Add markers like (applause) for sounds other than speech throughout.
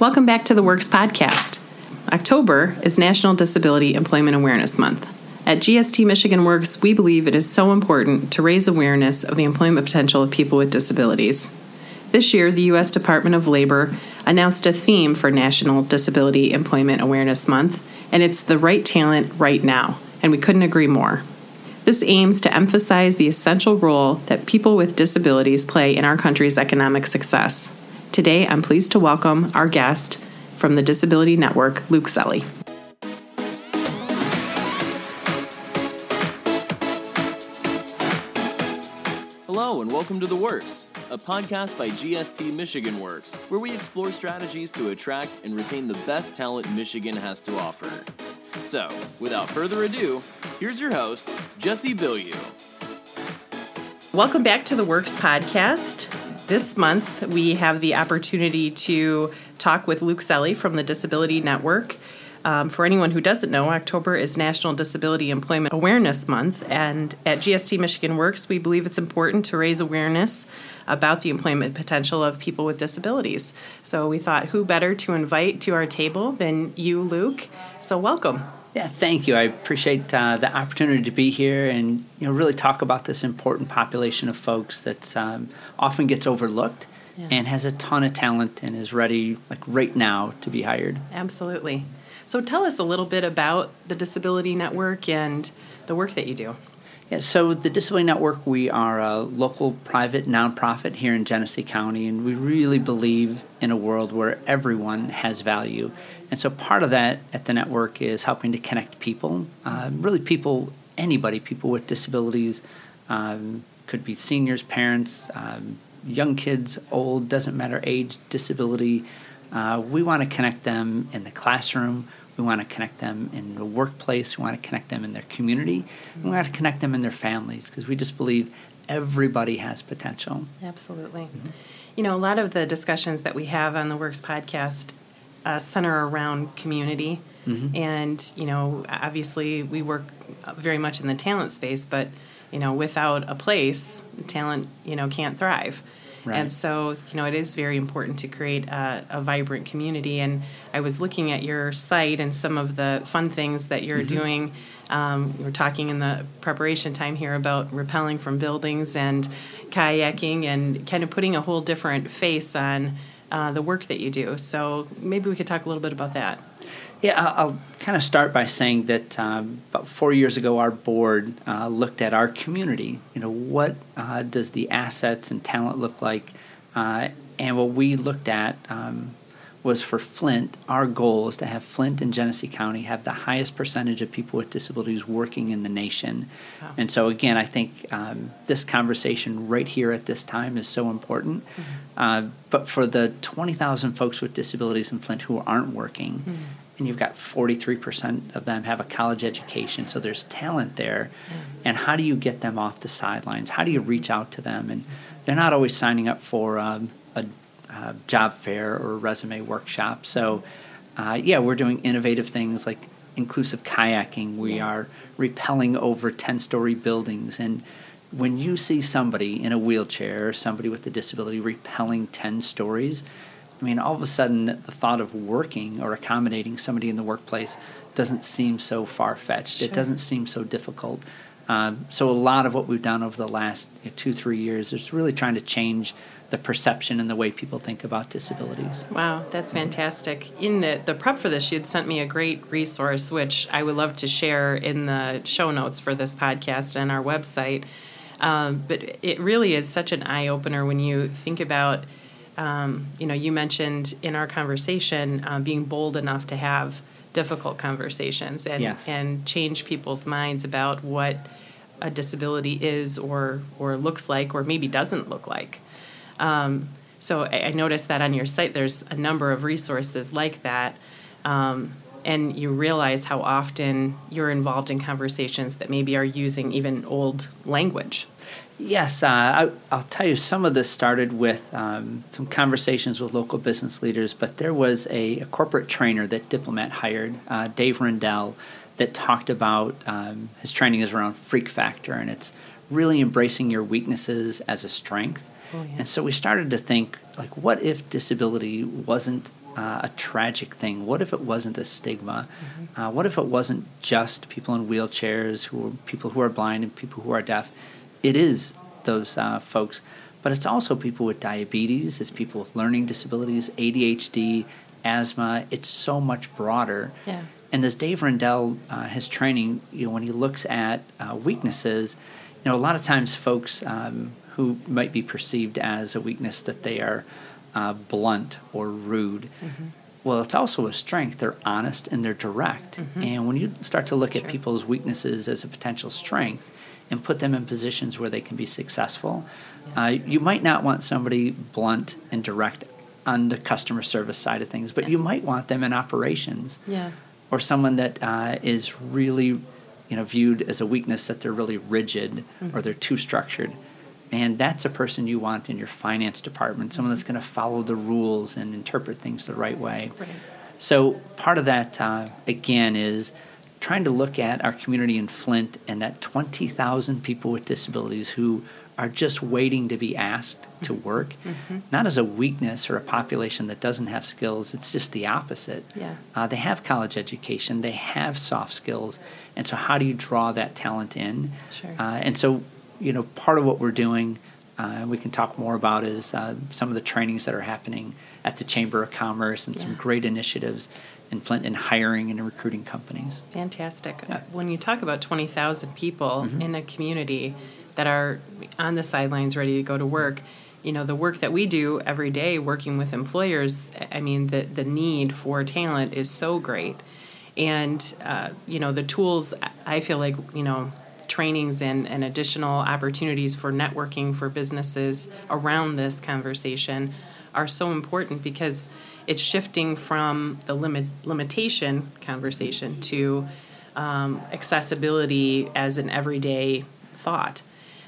Welcome back to the Works Podcast. October is National Disability Employment Awareness Month. At GST Michigan Works, we believe it is so important to raise awareness of the employment potential of people with disabilities. This year, the U.S. Department of Labor announced a theme for National Disability Employment Awareness Month, and it's the right talent right now, and we couldn't agree more. This aims to emphasize the essential role that people with disabilities play in our country's economic success. Today, I'm pleased to welcome our guest from the Disability Network, Luke Zelley. Hello, and welcome to The Works, a podcast by GST Michigan Works, where we explore strategies to attract and retain the best talent Michigan has to offer. So, without further ado, here's your host, Jesse Bilyeu. Welcome back to the Works Podcast. This month, we have the opportunity to talk with Luke Zelley from the Disability Network. Um, for anyone who doesn't know, October is National Disability Employment Awareness Month, and at GST Michigan Works, we believe it's important to raise awareness about the employment potential of people with disabilities. So we thought, who better to invite to our table than you, Luke? So welcome. Yeah, thank you. I appreciate uh, the opportunity to be here and you know really talk about this important population of folks that um, often gets overlooked yeah. and has a ton of talent and is ready like right now to be hired. Absolutely. So tell us a little bit about the Disability Network and the work that you do. Yeah, so the Disability Network, we are a local private nonprofit here in Genesee County, and we really believe in a world where everyone has value. And so part of that at the network is helping to connect people, uh, really people, anybody, people with disabilities, um, could be seniors, parents, um, young kids, old, doesn't matter age, disability. Uh, we want to connect them in the classroom. We want to connect them in the workplace. We want to connect them in their community. We want to connect them in their families because we just believe everybody has potential. Absolutely. Mm-hmm. You know, a lot of the discussions that we have on the Works podcast uh, center around community. Mm-hmm. And, you know, obviously we work very much in the talent space, but, you know, without a place, talent, you know, can't thrive. Right. And so, you know, it is very important to create a, a, vibrant community. And I was looking at your site and some of the fun things that you're mm-hmm. doing. Um, we are talking in the preparation time here about rappelling from buildings and kayaking and kind of putting a whole different face on uh, the work that you do. So maybe we could talk a little bit about that. Yeah, I'll, kind of start by saying that um, about four years ago, our board uh, looked at our community. You know, what uh, does the assets and talent look like? Uh, and what we looked at um, was for Flint, our goal is to have Flint and Genesee County have the highest percentage of people with disabilities working in the nation. Wow. And so, again, I think um, this conversation right here at this time is so important. Mm-hmm. Uh, but for the 20,000 folks with disabilities in Flint who aren't working, mm-hmm. and you've got 43% of them have a college education, so there's talent there. Mm-hmm. And how do you get them off the sidelines? How do you reach out to them? And they're not always signing up for um, uh, job fair or resume workshop. So, uh, yeah, we're doing innovative things like inclusive kayaking. We yeah. are rappelling over 10 story buildings. And when you see somebody in a wheelchair or somebody with a disability rappelling 10 stories, I mean, all of a sudden, the thought of working or accommodating somebody in the workplace doesn't seem so far fetched. Sure. It doesn't seem so difficult. Um, so, a lot of what we've done over the last you know, two, three years is really trying to change the perception and the way people think about disabilities. Wow, that's fantastic. In the, the prep for this, you had sent me a great resource, which I would love to share in the show notes for this podcast and our website. Um, but it really is such an eye opener when you think about, um, you know, you mentioned in our conversation uh, being bold enough to have difficult conversations and, yes. and change people's minds about what a disability is or, or looks like or maybe doesn't look like. Um, so I, I, noticed that on your site there's a number of resources like that. Um, and you realize how often you're involved in conversations that maybe are using even old language. Yes, uh, I, will tell you, some of this started with um, some conversations with local business leaders, but there was a, a corporate trainer that Diplomat hired, uh, Dave Rendall, that talked about um, his training is around freak factor, and it's really embracing your weaknesses as a strength. Oh, yeah. And so we started to think, like, what if disability wasn't uh, a tragic thing? What if it wasn't a stigma? Mm-hmm. Uh, what if it wasn't just people in wheelchairs, who are people who are blind and people who are deaf? It is those uh, folks, but it's also people with diabetes, it's people with learning disabilities, ADHD, asthma. It's so much broader. Yeah. And as Dave Rendall, uh, his training, you know, when he looks at uh, weaknesses, you know, a lot of times folks um, who might be perceived as a weakness that they are uh, blunt or rude. Mm-hmm. Well, it's also a strength. They're honest and they're direct. Mm-hmm. And when you start to look sure. at people's weaknesses as a potential strength and put them in positions where they can be successful, yeah. uh, you might not want somebody blunt and direct on the customer service side of things, but yeah. you might want them in operations. Yeah. Or someone that uh, is really, you know, viewed as a weakness that they're really rigid mm-hmm. or they're too structured man, that's a person you want in your finance department, someone that's going to follow the rules and interpret things the right way. Right. So, part of that, uh, again, is trying to look at our community in Flint and that 20,000 people with disabilities who are just waiting to be asked to mm-hmm. work, mm-hmm. not as a weakness or a population that doesn't have skills. It's just the opposite. Yeah. Uh, they have college education, they have soft skills, and so how do you draw that talent in? Sure. Uh, and so you know, part of what we're doing, uh, we can talk more about, is uh, some of the trainings that are happening at the Chamber of Commerce and yes. some great initiatives in Flint in hiring and recruiting companies. Fantastic. Yeah. When you talk about 20,000 people mm-hmm. in a community that are on the sidelines ready to go to work, you know, the work that we do every day working with employers, I mean, the, the need for talent is so great. And, uh, you know, the tools, I feel like, you know, trainings and, and additional opportunities for networking for businesses around this conversation are so important because it's shifting from the limit limitation conversation to um, accessibility as an everyday thought.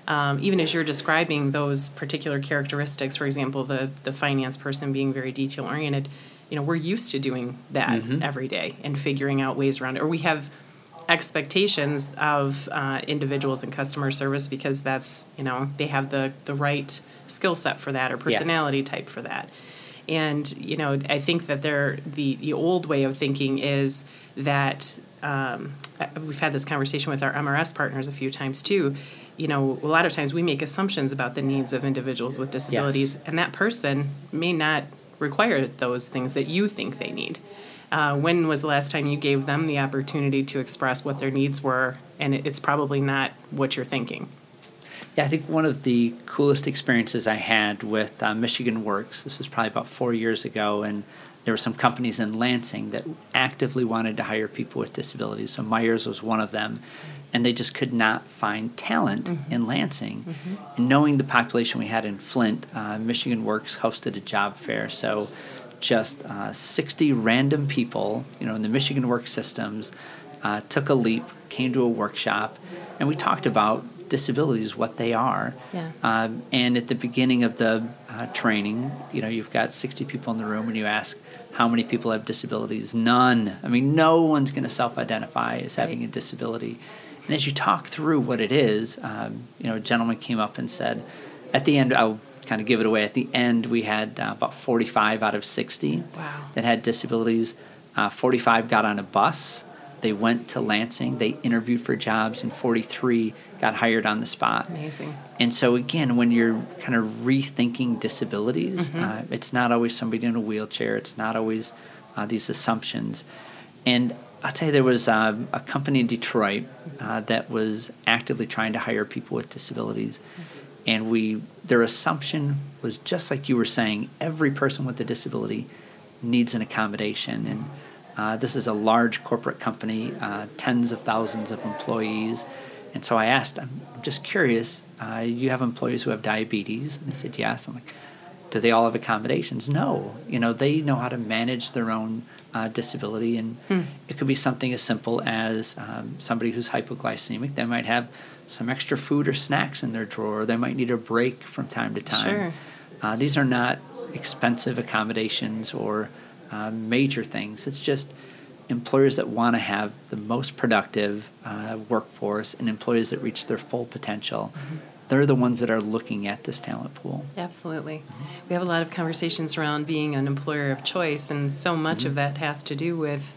Um, even as you're describing those particular characteristics, for example, the the finance person being very detail oriented, you know, we're used to doing that mm-hmm. every day and figuring out ways around it. Or we have expectations of uh, individuals in customer service because that's you know they have the the right skill set for that or personality yes. type for that and you know i think that they're the the old way of thinking is that um, we've had this conversation with our MRS partners a few times too you know a lot of times we make assumptions about the needs of individuals with disabilities yes. and that person may not require those things that you think they need uh, when was the last time you gave them the opportunity to express what their needs were? And it's probably not what you're thinking. Yeah, I think one of the coolest experiences I had with uh, Michigan Works, this was probably about four years ago, and there were some companies in Lansing that actively wanted to hire people with disabilities. So Meijer's was one of them, and they just could not find talent mm-hmm. in Lansing. Mm-hmm. And knowing the population we had in Flint, uh, Michigan Works hosted a job fair. So just uh, 60 random people, you know, in the Michigan Work Systems, uh, took a leap, came to a workshop, and we talked about disabilities, what they are. Yeah. Um, and at the beginning of the uh, training, you know, you've got 60 people in the room, and you ask how many people have disabilities. None. I mean, no one's going to self-identify as having right. a disability. And as you talk through what it is, um, you know, a gentleman came up and said, at the end, I'll kind of give it away. At the end, we had uh, about 45 out of 60 wow. that had disabilities. Uh, 45 got on a bus. They went to Lansing. They interviewed for jobs, and 43 got hired on the spot. Amazing. And so, again, when you're kind of rethinking disabilities, mm-hmm. uh, it's not always somebody in a wheelchair. It's not always uh, these assumptions. And I'll tell you, there was uh, a company in Detroit uh, that was actively trying to hire people with disabilities. Mm-hmm and we their assumption was just like you were saying every person with a disability needs an accommodation. And uh, this is a large corporate company uh, tens of thousands of employees. And so i asked i'm just curious uh, you have employees who have diabetes? And they said yes. I'm like do they all have accommodations? No. You know they know how to manage their own uh, disability and hmm. it could be something as simple as um, somebody who's hypoglycemic they might have some extra food or snacks in their drawer. They might need a break from time to time. Sure. Uh, these are not expensive accommodations or uh, major things. It's just employers that want to have the most productive uh, workforce and employees that reach their full potential. Mm-hmm. They're the ones that are looking at this talent pool. Absolutely. We have a lot of conversations around being an employer of choice, and so much Mm-hmm. of that has to do with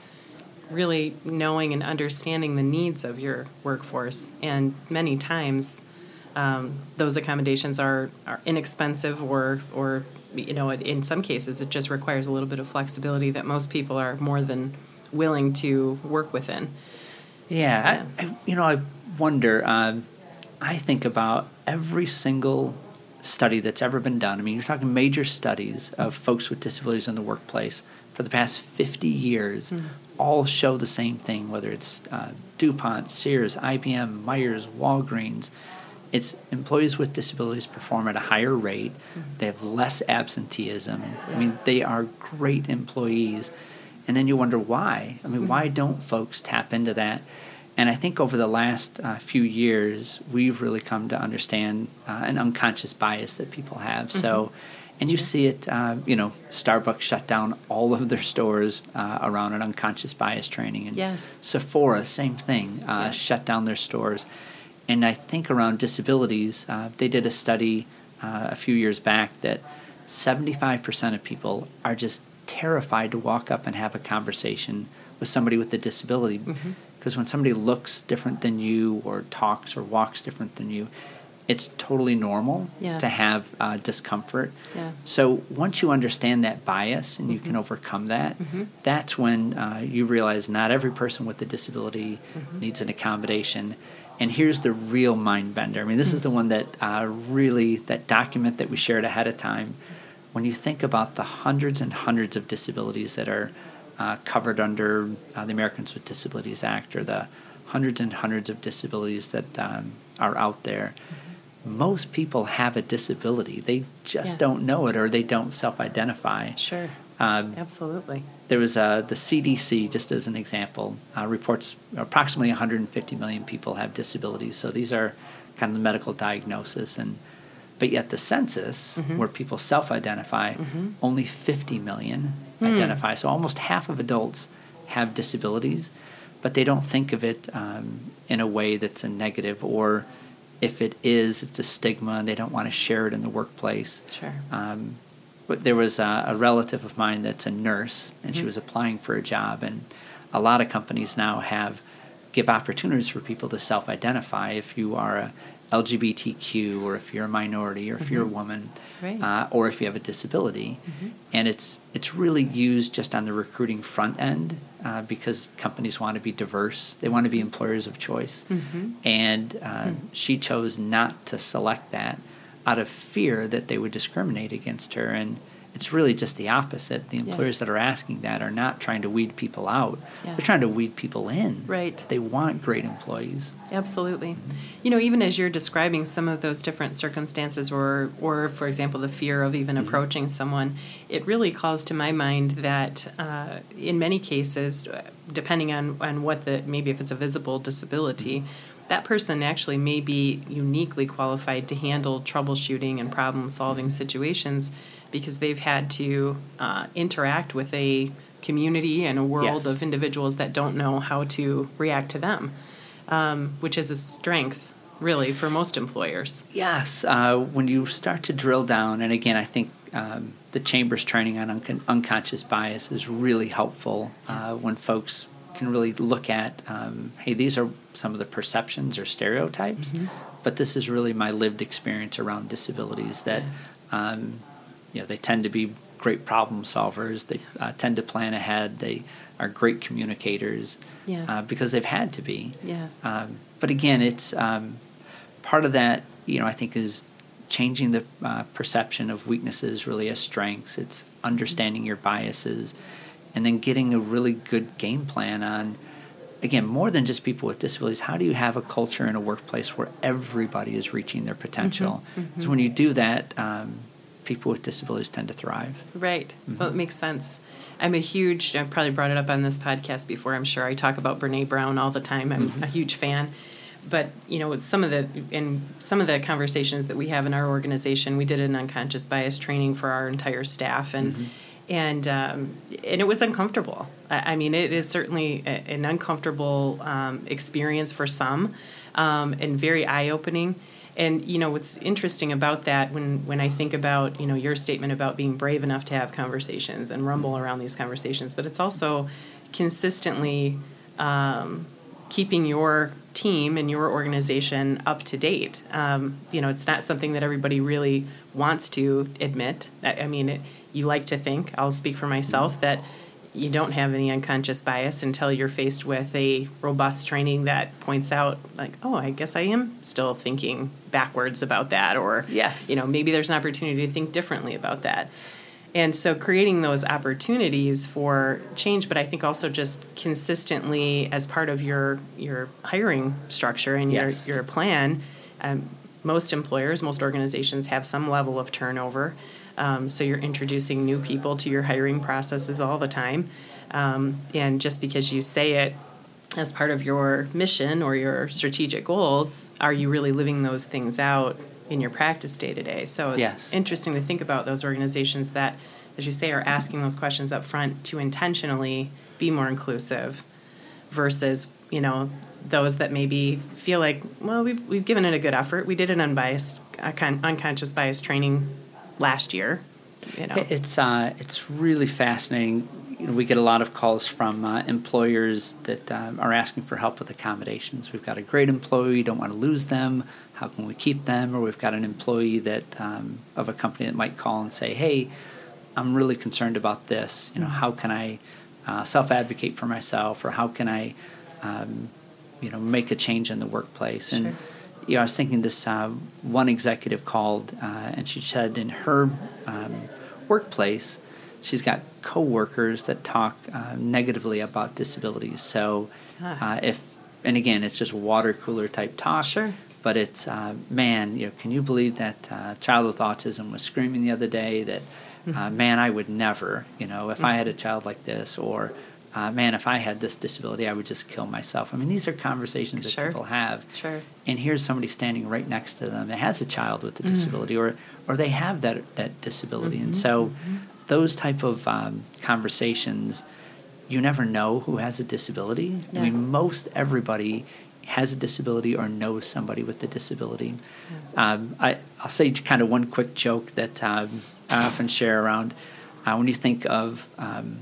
really knowing and understanding the needs of your workforce. And many times, um, those accommodations are, are inexpensive, or, or you know, in some cases, it just requires a little bit of flexibility that most people are more than willing to work within. Yeah, I, I, you know, I wonder. Um, I think about every single study that's ever been done. I mean, you're talking major studies of folks with disabilities in the workplace for the past 50 years, hmm. all show the same thing. Whether it's uh, DuPont, Sears, IBM, Meijer's, Walgreens, it's employees with disabilities perform at a higher rate. Hmm. They have less absenteeism. I mean, they are great employees. And then you wonder why. I mean, hmm. why don't folks tap into that? And I think over the last uh, few years, we've really come to understand uh, an unconscious bias that people have. So, and you see it, uh, you know, Starbucks shut down all of their stores uh, around an unconscious bias training. And Yes. Sephora, same thing, uh, Yeah. shut down their stores. And I think around disabilities, uh, they did a study uh, a few years back that 75% of people are just terrified to walk up and have a conversation with somebody with a disability. Mm-hmm. Because when somebody looks different than you, or talks or walks different than you, it's totally normal Yeah. to have uh, discomfort. Yeah. So once you understand that bias and you Mm-hmm. can overcome that, that's when uh, you realize not every person with a disability Mm-hmm. needs an accommodation. And here's the real mind bender. I mean, this is Mm. the one that uh, really that document that we shared ahead of time. When you think about the hundreds and hundreds of disabilities that are uh, covered under uh, the Americans with Disabilities Act, or the hundreds and hundreds of disabilities that um, are out there, most people have a disability. They just Yeah. don't know it or they don't self identify. Sure. Um, Absolutely. there was uh, the CDC, just as an example, uh, reports approximately 150 million people have disabilities. So these are kind of the medical diagnosis, and but yet the census, where people self-identify, only 50 million identify. So almost half of adults have disabilities, but they don't think of it um, in a way that's a negative, or if it is, it's a stigma, and they don't want to share it in the workplace. Sure. Um, but there was a, a relative of mine that's a nurse, and she was applying for a job, and a lot of companies now have give opportunities for people to self-identify if you are a LGBTQ or if you're a minority or if you're a woman Right. uh, or if you have a disability, and it's it's really used just on the recruiting front end uh, because companies want to be diverse, they want to be employers of choice, and uh, she chose not to select that out of fear that they would discriminate against her. And. It's really just the opposite. The Yeah. employers that are asking that are not trying to weed people out. Yeah. They're trying to weed people in. Right. They want great employees. Absolutely. You know, even as you're describing some of those different circumstances, or, or for example, the fear of even mm-hmm. approaching someone, it really calls to my mind that uh, in many cases, depending on, on what the maybe if it's a visible disability, mm-hmm. that person actually may be uniquely qualified to handle troubleshooting and problem solving mm-hmm. situations because they've had to uh, interact with a community and a world Yes. of individuals that don't know how to react to them um, which is a strength, really, for most employers. Yes, uh, when you start to drill down, and again, I think um, the Chamber's training on uncon- unconscious bias is really helpful uh, when folks can really look at, um, hey, these are some of the perceptions or stereotypes, but this is really my lived experience around disabilities that, um, you know, they tend to be great problem solvers. They uh, tend to plan ahead. They are great communicators Yeah. uh, because they've had to be. Yeah. Um, but again, it's um, part of that. You know, I think is changing the uh, perception of weaknesses really as strengths. It's understanding your biases, and then getting a really good game plan on. Again, more than just people with disabilities, how do you have a culture in a workplace where everybody is reaching their potential? So when you do that, um, people with disabilities tend to thrive. Right. Well, it makes sense. I'm a huge, I've probably brought it up on this podcast before, I'm sure. I talk about Brene Brown all the time. I'm a huge fan. But, you know, with some of the, in some of the conversations that we have in our organization, we did an unconscious bias training for our entire staff. And, and, um, and it was uncomfortable. I, I mean, it is certainly a, an uncomfortable um, experience for some um, and very eye opening. And you know what's interesting about that when when I think about you know your statement about being brave enough to have conversations and rumble around these conversations, but it's also consistently um, keeping your team and your organization up to date. Um, you know, it's not something that everybody really wants to admit. I, I mean, it, you like to think. I'll speak for myself that you don't have any unconscious bias until you're faced with a robust training that points out like oh i guess i am still thinking backwards about that or yes. you know maybe there's an opportunity to think differently about that. And so creating those opportunities for change but i think also just consistently as part of your your hiring structure and yes. your your plan um, most employers most organizations have some level of turnover um, so you're introducing new people to your hiring processes all the time. Um, and just because you say it as part of your mission or your strategic goals, are you really living those things out in your practice day to day? So it's yes. interesting to think about those organizations that, as you say, are asking those questions up front to intentionally be more inclusive versus, you know, those that maybe feel like, well, we've, we've given it a good effort. We did an unbiased, uh, unconscious bias training last year. You know, it's uh, it's really fascinating. You know, we get a lot of calls from uh, employers that uh, are asking for help with accommodations. We've got a great employee, don't want to lose them. How can we keep them? Or we've got an employee that um, of a company that might call and say, "Hey, I'm really concerned about this. You know, how can I uh, self advocate for myself, or how can I, um, you know, make a change in the workplace?" Sure. And you know, I was thinking this uh, one executive called, uh, and she said in her um, workplace, she's got coworkers that talk uh, negatively about disabilities. So, uh, if and again, it's just water cooler type talk. Sure. But it's uh, man, you know, can you believe that uh, child with autism was screaming the other day that, mm-hmm. man, I would never, you know, if mm-hmm. I had a child like this, or uh, man, if I had this disability, I would just kill myself. I mean, these are conversations that sure. people have. Sure. And here's somebody standing right next to them that has a child with a mm-hmm. disability, or or they have that that disability, mm-hmm. and so mm-hmm. those type of um, conversations, you never know who has a disability. Yeah. I mean, most everybody has a disability or knows somebody with a disability. Yeah. Um, I, I'll say kind of one quick joke that um, I often share around uh, when you think of um,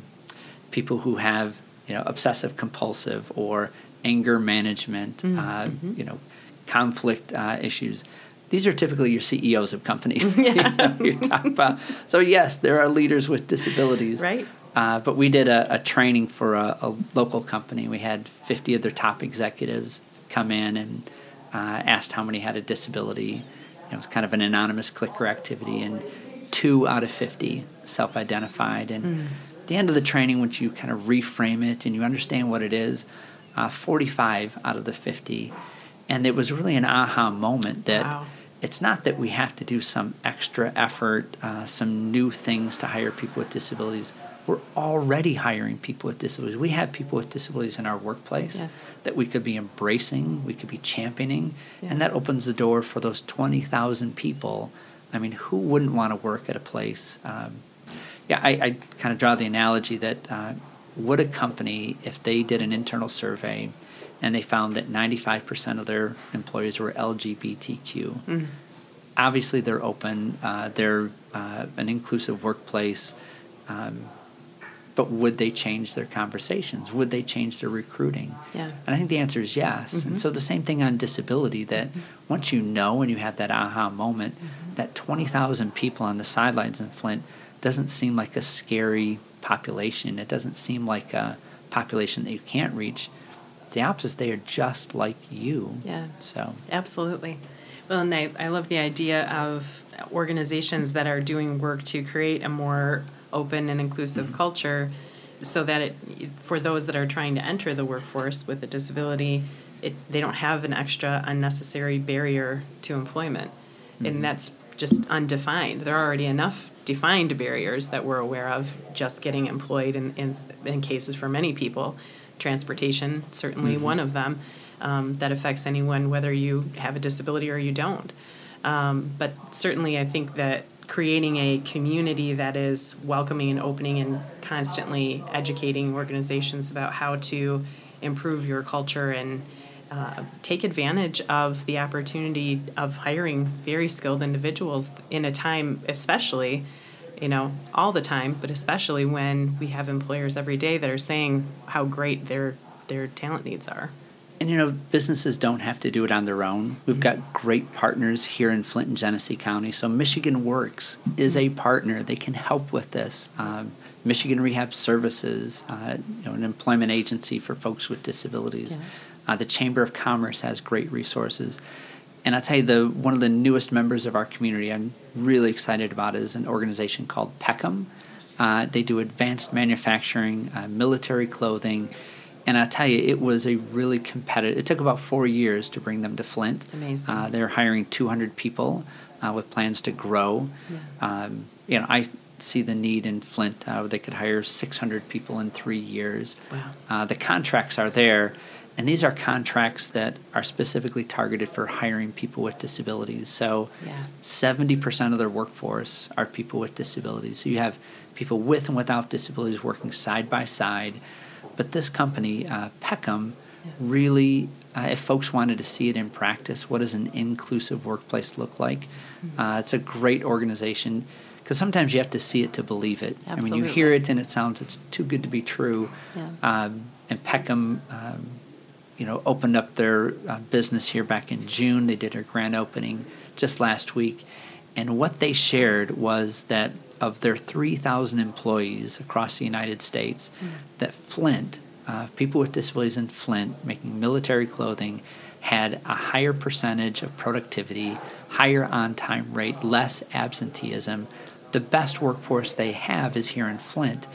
people who have you know obsessive compulsive or anger management, mm-hmm. uh, mm-hmm. you know, conflict uh, issues. These are typically your CEOs of companies. (laughs) Yeah. (laughs) you know, you're talking about. So yes, there are leaders with disabilities. Right. Uh, but we did a, a training for a, a, local company. We had 50 of their top executives come in and uh, asked how many had a disability. It was kind of an anonymous clicker activity, and two out of 50 self-identified. And mm at the end of the training, once you kind of reframe it and you understand what it is, uh, 45 out of the 50. And it was really an aha moment that wow. it's not that we have to do some extra effort, uh, some new things to hire people with disabilities. We're already hiring people with disabilities. We have people with disabilities in our workplace yes. that we could be embracing, we could be championing, yeah. and that opens the door for those 20,000 people. I mean, who wouldn't want to work at a place? Um, yeah, I, I kind of draw the analogy that uh, would a company, if they did an internal survey and they found that 95% of their employees were LGBTQ, mm. obviously they're open, uh, they're uh, an inclusive workplace. Um, but would they change their conversations? Would they change their recruiting? Yeah. And I think the answer is yes. Mm-hmm. And so the same thing on disability that mm-hmm. once you know and you have that aha moment, mm-hmm. that 20,000 people on the sidelines in Flint doesn't seem like a scary population. It doesn't seem like a population that you can't reach. It's the opposite. They are just like you. Yeah. So absolutely. Well, and I, I love the idea of organizations that are doing work to create a more open and inclusive mm-hmm. culture so that it for those that are trying to enter the workforce with a disability it, they don't have an extra unnecessary barrier to employment mm-hmm. and that's just undefined there are already enough defined barriers that we're aware of just getting employed in, in, in cases for many people. Transportation, certainly mm-hmm. one of them, um, that affects anyone whether you have a disability or you don't. Um, but certainly, I think that creating a community that is welcoming and opening and constantly educating organizations about how to improve your culture and uh, take advantage of the opportunity of hiring very skilled individuals in a time, especially, you know, all the time, but especially when we have employers every day that are saying how great their their talent needs are. And you know, businesses don't have to do it on their own. We've got great partners here in Flint and Genesee County. So Michigan Works is a partner. They can help with this. Um, Michigan Rehab Services, uh, you know, an employment agency for folks with disabilities. Yeah. Uh, the Chamber of Commerce has great resources. And I'll tell you, the one of the newest members of our community I'm really excited about is an organization called Peckham. Uh, they do advanced manufacturing, uh, military clothing, and I'll tell you, it was a really competitive. It took about four years to bring them to Flint. Amazing. Uh, they're hiring 200 people uh, with plans to grow. Yeah. Um, you know, I see the need in Flint. Uh, they could hire 600 people in three years. Wow. Uh, the contracts are there, and these are contracts that are specifically targeted for hiring people with disabilities. So, Yeah. 70% of their workforce are people with disabilities. So, you have people with and without disabilities working side by side. But this company, uh, Peckham, Yeah. really, uh, if folks wanted to see it in practice, what does an inclusive workplace look like? Mm-hmm. Uh, it's a great organization because sometimes you have to see it to believe it. I mean, you hear it and it sounds it's too good to be true. Yeah. Um, and Peckham, um, you know, opened up their uh, business here back in June. They did their grand opening just last week, and what they shared was that of their 3,000 employees across the United States, that Flint, uh, people with disabilities in Flint making military clothing, had a higher percentage of productivity, higher on-time rate, less absenteeism. The best workforce they have is here in Flint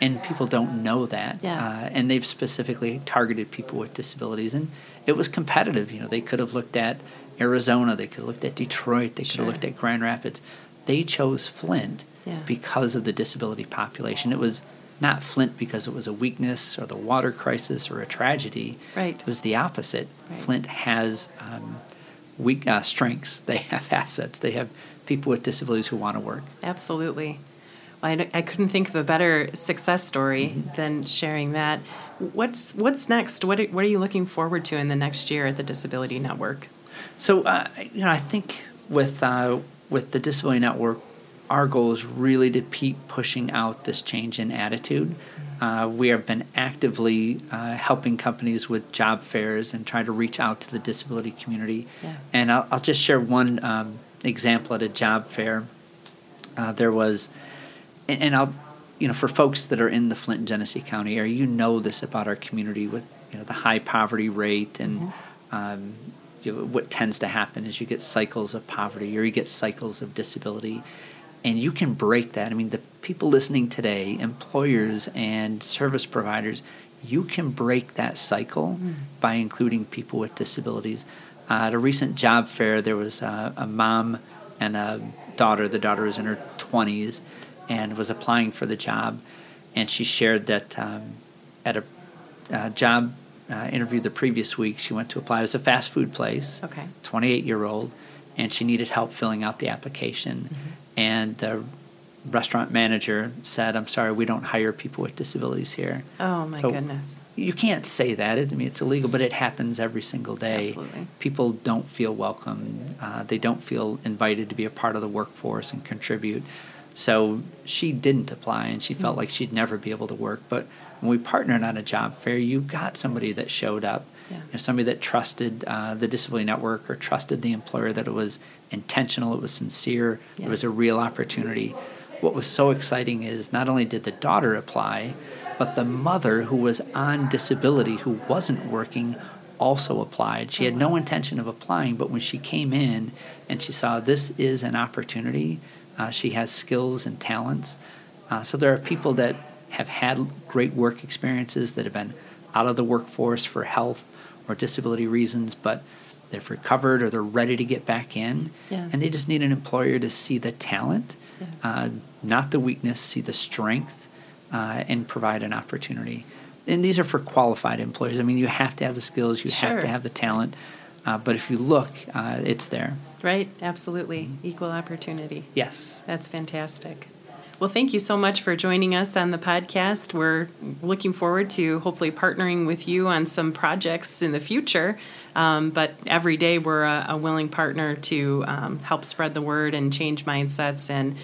and people don't know that. Yeah. Uh, and they've specifically targeted people with disabilities, and it was competitive. You know, they could have looked at Arizona, they could have looked at Detroit, they could Sure. have looked at Grand Rapids. They chose Flint Yeah. because of the disability population. It was not Flint because it was a weakness or the water crisis or a tragedy. Right. It was the opposite. Right. Flint has um, weak uh, strengths. They (laughs) have assets. They have people with disabilities who want to work. Absolutely. I, I couldn't think of a better success story Mm-hmm. than sharing that. What's what's next? What are, what are you looking forward to in the next year at the Disability Network? So uh, you know, I think with uh, with the Disability Network, our goal is really to keep pushing out this change in attitude. Uh, we have been actively uh, helping companies with job fairs and trying to reach out to the disability community. Yeah. And I'll, I'll just share one um, example at a job fair. Uh, there was, and, and I'll, you know, for folks that are in the Flint and Genesee County area, you know this about our community with you know the high poverty rate and um, you know, what tends to happen is you get cycles of poverty or you get cycles of disability, and you can break that. I mean, the people listening today, employers and service providers, you can break that cycle by including people with disabilities. Uh, at a recent job fair, there was a, a mom and a daughter. The daughter was in her 20s and was applying for the job, and she shared that um, at a uh, job uh, interview the previous week, she went to apply. It was a fast food place. Okay. 28 year old, and she needed help filling out the application. Mm-hmm. And the restaurant manager said, I'm sorry, we don't hire people with disabilities here. Oh my So- goodness. You can't say that. I mean, it's illegal, but it happens every single day. Absolutely. People don't feel welcome. Uh, they don't feel invited to be a part of the workforce and contribute. So she didn't apply, and she Mm-hmm. felt like she'd never be able to work. But when we partnered on a job fair, you got somebody that showed up, Yeah. you know, somebody that trusted uh, the disability network or trusted the employer that it was intentional, it was sincere, Yeah. it was a real opportunity. What was so exciting is not only did the daughter apply, but the mother who was on disability, who wasn't working, also applied. She had no intention of applying, but when she came in and she saw this is an opportunity, uh, she has skills and talents. Uh, so there are people that have had great work experiences that have been out of the workforce for health or disability reasons, but they've recovered or they're ready to get back in, Yeah. and they just need an employer to see the talent, Yeah. uh, not the weakness, see the strength, uh, and provide an opportunity. And these are for qualified employers. I mean, you have to have the skills, you have to have the talent, uh, but if you look, uh, it's there. Right? Absolutely. Equal opportunity. Yes. That's fantastic. Well, thank you so much for joining us on the podcast. We're looking forward to hopefully partnering with you on some projects in the future. Um, but every day we're a, a willing partner to um, help spread the word and change mindsets and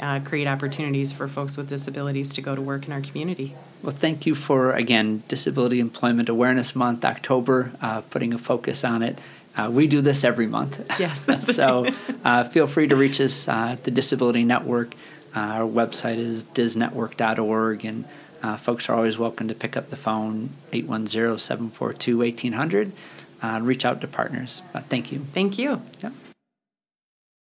uh, create opportunities for folks with disabilities to go to work in our community. Well, thank you for, again, Disability Employment Awareness Month, October, uh, putting a focus on it. Uh, we do this every month. Yes, (laughs) so uh, feel free to reach us uh, at the Disability Network. Uh, our website is disnetwork.org, and uh, folks are always welcome to pick up the phone 810 742 1800 and reach out to partners. thank you. Thank you. Yep.